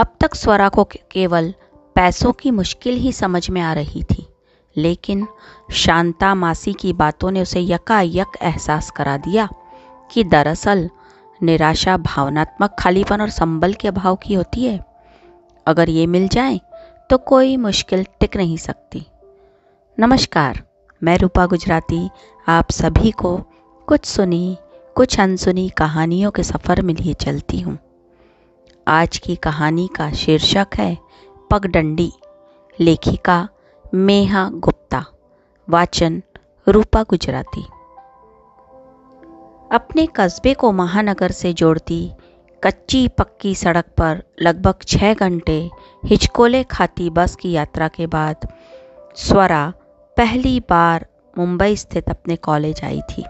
अब तक स्वरा को केवल पैसों की मुश्किल ही समझ में आ रही थी, लेकिन शांता मासी की बातों ने उसे यकायक एहसास करा दिया कि दरअसल निराशा भावनात्मक खालीपन और संबल के अभाव की होती है। अगर ये मिल जाए तो कोई मुश्किल टिक नहीं सकती। नमस्कार, मैं रूपा गुजराती, आप सभी को कुछ सुनी, कुछ अनसुनी कहानियों के सफ़र में लिए चलती हूँ। आज की कहानी का शीर्षक है पगडंडी। लेखिका मेहा गुप्ता। वाचन रूपा गुजराती। अपने कस्बे को महानगर से जोड़ती कच्ची पक्की सड़क पर लगभग छः घंटे हिचकोले खाती बस की यात्रा के बाद स्वरा पहली बार मुंबई स्थित अपने कॉलेज आई थी।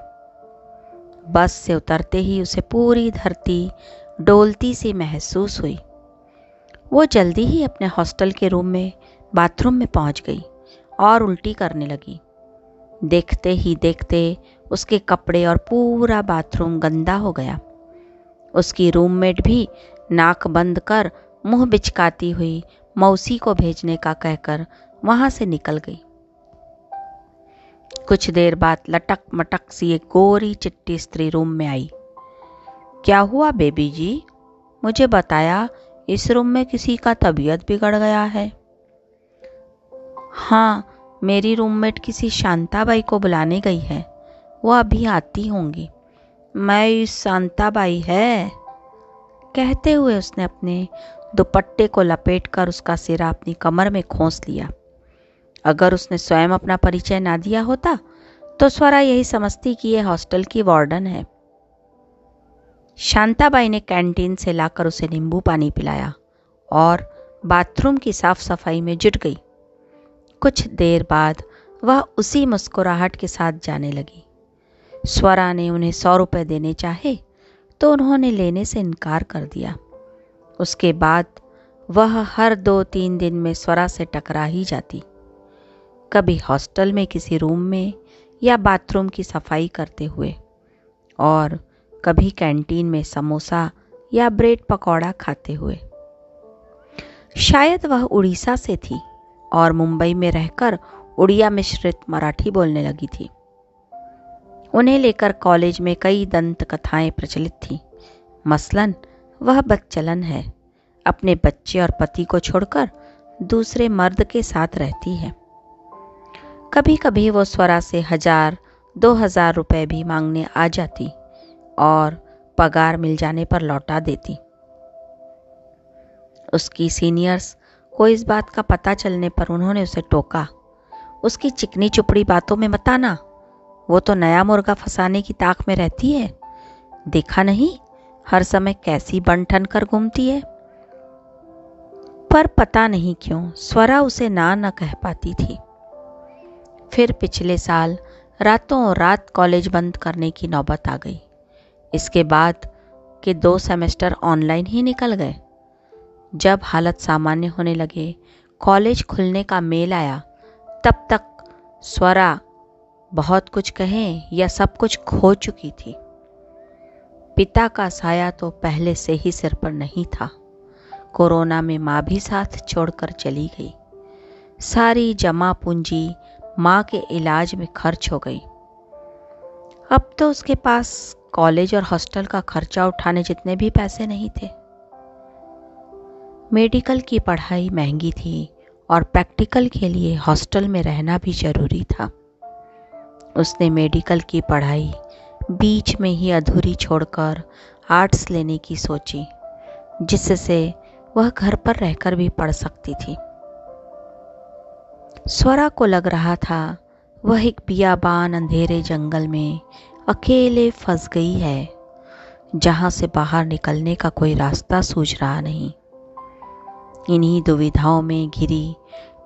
बस से उतरते ही उसे पूरी धरती डोलती सी महसूस हुई। वो जल्दी ही अपने हॉस्टल के रूम में, बाथरूम में पहुँच गई और उल्टी करने लगी। देखते ही देखते उसके कपड़े और पूरा बाथरूम गंदा हो गया। उसकी रूममेट भी नाक बंद कर मुँह बिचकाती हुई मौसी को भेजने का कहकर वहाँ से निकल गई। कुछ देर बाद लटक मटक सी एक गोरी चिट्टी स्त्री रूम में आई। क्या हुआ, बेबी जी? मुझे बताया, इस रूम में किसी का तबीयत बिगड़ गया है। हाँ मेरी रूममेट किसी शांताबाई को बुलाने गई है। वो अभी आती होंगी। मैं शांताबाई है। कहते हुए उसने अपने दुपट्टे को लपेटकर उसका सिरा अपनी कमर में खोस लिया। अगर उसने स्वयं अपना परिचय ना दिया होता तो स्वरा यही समझती कि यह हॉस्टल की वार्डन है। शांताबाई ने कैंटीन से लाकर उसे नींबू पानी पिलाया और बाथरूम की साफ़ सफ़ाई में जुट गई। कुछ देर बाद वह उसी मुस्कुराहट के साथ जाने लगी। स्वरा ने उन्हें सौ रुपये देने चाहे तो उन्होंने लेने से इनकार कर दिया। उसके बाद वह हर दो तीन दिन में स्वरा से टकरा ही जाती। कभी हॉस्टल में किसी रूम में या बाथरूम की सफ़ाई करते हुए और कभी कैंटीन में समोसा या ब्रेड पकौड़ा खाते हुए। शायद वह उड़ीसा से थी और मुंबई में रहकर उड़िया मिश्रित मराठी बोलने लगी थी। उन्हें लेकर कॉलेज में कई दंत कथाएँ प्रचलित थीं। मसलन, वह बच्चलन है। अपने बच्चे और पति को छोड़कर दूसरे मर्द के साथ रहती है। कभी कभी वो स्वरा से हज़ार, दो हज़ार रुपए भी मांगने आ जाती। और पगार मिल जाने पर लौटा देती। उसकी सीनियर्स को इस बात का पता चलने पर उन्होंने उसे टोका, उसकी चिकनी चुपड़ी बातों में मत आना। वो तो नया मुर्गा फंसाने की ताक में रहती है। देखा नहीं, हर समय कैसी बन ठन कर घूमती है। पर पता नहीं क्यों स्वरा उसे ना न कह पाती थी। फिर पिछले साल रातों रात कॉलेज बंद करने की नौबत आ गई। इसके बाद के दो सेमेस्टर ऑनलाइन ही निकल गए। जब हालत सामान्य होने लगे, कॉलेज खुलने का मेल आया, तब तक स्वरा बहुत कुछ कहें या सब कुछ खो चुकी थी। पिता का साया तो पहले से ही सिर पर नहीं था। कोरोना में माँ भी साथ छोड़कर चली गई। सारी जमा पूंजी माँ के इलाज में खर्च हो गई। अब तो उसके पास कॉलेज और हॉस्टल का खर्चा उठाने जितने भी पैसे नहीं थे। मेडिकल की पढ़ाई महँगी थी और प्रैक्टिकल के लिए हॉस्टल में रहना भी ज़रूरी था। उसने मेडिकल की पढ़ाई बीच में ही अधूरी छोड़कर आर्ट्स लेने की सोची, जिससे वह घर पर रहकर भी पढ़ सकती थी। स्वरा को लग रहा था, वह एक बियाबान अंधेरे जंगल में अकेले फंस गई है, जहाँ से बाहर निकलने का कोई रास्ता सूझ रहा नहीं। इन्हीं दुविधाओं में घिरी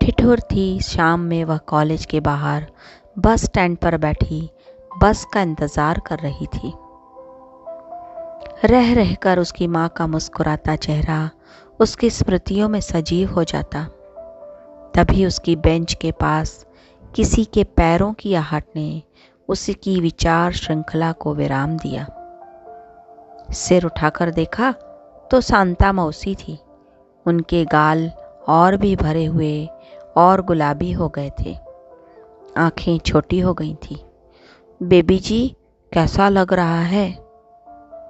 ठिठुर थी। शाम में वह कॉलेज के बाहर बस स्टैंड पर बैठी, बस का इंतज़ार कर रही थी। रह रहकर उसकी माँ का मुस्कुराता चेहरा उसकी स्मृतियों में सजीव हो जाता। तभी उसकी बेंच के पास किसी के पैरों की आहट ने उसकी विचार श्रृंखला को विराम दिया। सिर उठाकर देखा तो शांता मौसी थी। उनके गाल और भी भरे हुए और गुलाबी हो गए थे। आँखें छोटी हो गई थी। बेबी जी, कैसा लग रहा है?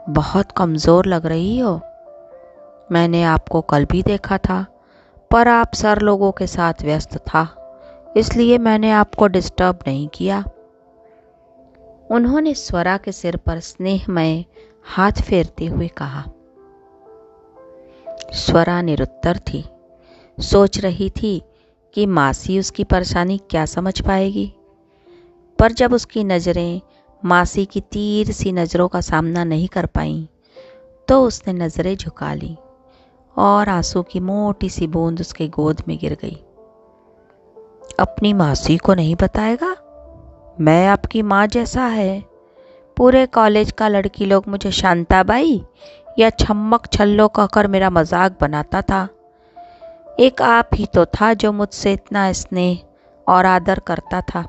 बहुत कमज़ोर लग रही हो। मैंने आपको कल भी देखा था, पर आप सर लोगों के साथ व्यस्त था, इसलिए मैंने आपको डिस्टर्ब नहीं किया। उन्होंने स्वरा के सिर पर स्नेहमय हाथ फेरते हुए कहा, स्वरा निरुत्तर थी। सोच रही थी कि मासी उसकी परेशानी क्या समझ पाएगी। पर जब उसकी नज़रें मासी की तीर सी नज़रों का सामना नहीं कर पाईं तो उसने नज़रें झुका ली और आँसू की मोटी सी बूंद उसके गोद में गिर गई। अपनी मासी को नहीं बताएगा? मैं आपकी माँ जैसा है। पूरे कॉलेज का लड़की लोग मुझे शांताबाई या छम्मक छल्लो कहकर मेरा मज़ाक बनाता था। एक आप ही तो था जो मुझसे इतना स्नेह और आदर करता था।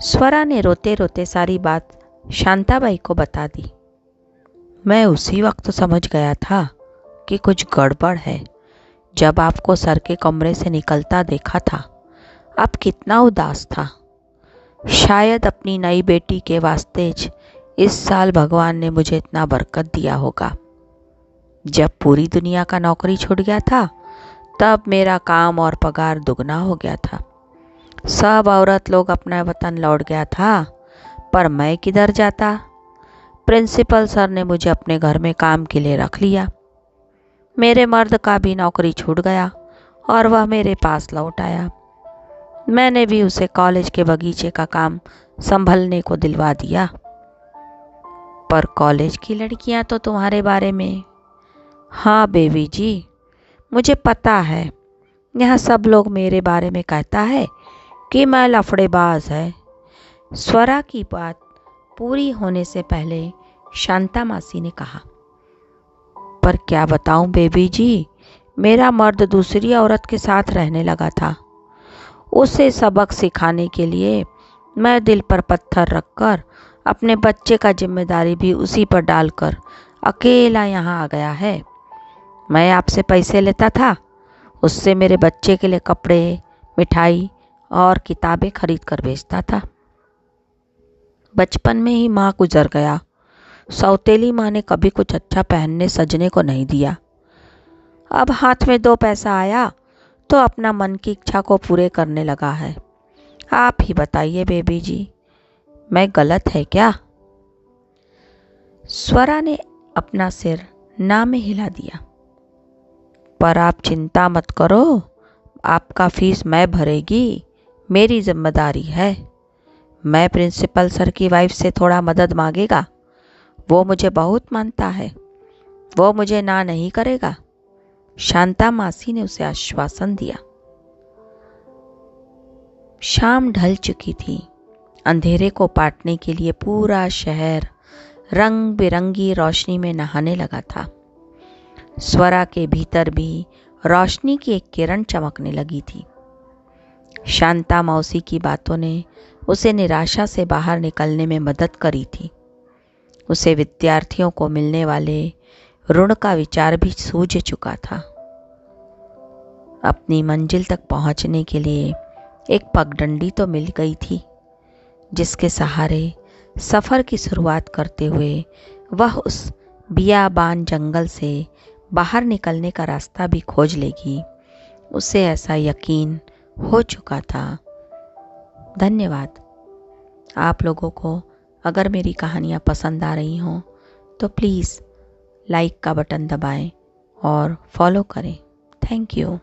स्वरा ने रोते रोते सारी बात शांताबाई को बता दी। मैं उसी वक्त समझ गया था कि कुछ गड़बड़ है। जब आपको सर के कमरे से निकलता देखा था, आप कितना उदास था। शायद अपनी नई बेटी के वास्ते इस साल भगवान ने मुझे इतना बरकत दिया होगा। जब पूरी दुनिया का नौकरी छूट गया था, तब मेरा काम और पगार दुगना हो गया था। सब औरत लोग अपना वतन लौट गया था, पर मैं किधर जाता? प्रिंसिपल सर ने मुझे अपने घर में काम के लिए रख लिया। मेरे मर्द का भी नौकरी छूट गया और वह मेरे पास लौट आया। मैंने भी उसे कॉलेज के बगीचे का काम संभलने को दिलवा दिया। पर कॉलेज की लड़कियाँ तो तुम्हारे बारे में। हाँ बेबी जी, मुझे पता है। यहाँ सब लोग मेरे बारे में कहता है कि मैं लफड़ेबाज है। स्वरा की बात पूरी होने से पहले शांता मासी ने कहा, पर क्या बताऊँ बेबी जी, मेरा मर्द दूसरी औरत के साथ रहने लगा था। उसे सबक सिखाने के लिए मैं दिल पर पत्थर रखकर अपने बच्चे का ज़िम्मेदारी भी उसी पर डालकर अकेला यहाँ आ गया है। मैं आपसे पैसे लेता था। उससे मेरे बच्चे के लिए कपड़े, मिठाई और किताबें खरीद कर बेचता था। बचपन में ही माँ गुजर गया। सौतेली माँ ने कभी कुछ अच्छा पहनने, सजने को नहीं दिया। अब हाथ में दो पैसा आया तो अपना मन की इच्छा को पूरे करने लगा है। आप ही बताइए, बेबी जी, मैं गलत है क्या? स्वरा ने अपना सिर ना में हिला दिया। पर आप चिंता मत करो, आपका फ़ीस मैं भरेगी, मेरी ज़िम्मेदारी है। मैं प्रिंसिपल सर की वाइफ से थोड़ा मदद मांगेगा, वो मुझे बहुत मानता है, वो मुझे ना नहीं करेगा। शांता मासी ने उसे आश्वासन दिया। शाम ढल चुकी थी। अंधेरे को पाटने के लिए पूरा शहर रंग बिरंगी रोशनी में नहाने लगा था। स्वरा के भीतर भी रोशनी की एक किरण चमकने लगी थी। शांता मौसी की बातों ने उसे निराशा से बाहर निकलने में मदद करी थी। उसे विद्यार्थियों को मिलने वाले ऋण का विचार भी सूझ चुका था। अपनी मंजिल तक पहुँचने के लिए एक पगडंडी तो मिल गई थी, जिसके सहारे सफ़र की शुरुआत करते हुए वह उस बियाबान जंगल से बाहर निकलने का रास्ता भी खोज लेगी। उसे ऐसा यकीन हो चुका था। धन्यवाद। आप लोगों को अगर मेरी कहानियाँ पसंद आ रही हों तो प्लीज़ लाइक का बटन दबाएँ और फॉलो करें। Thank you.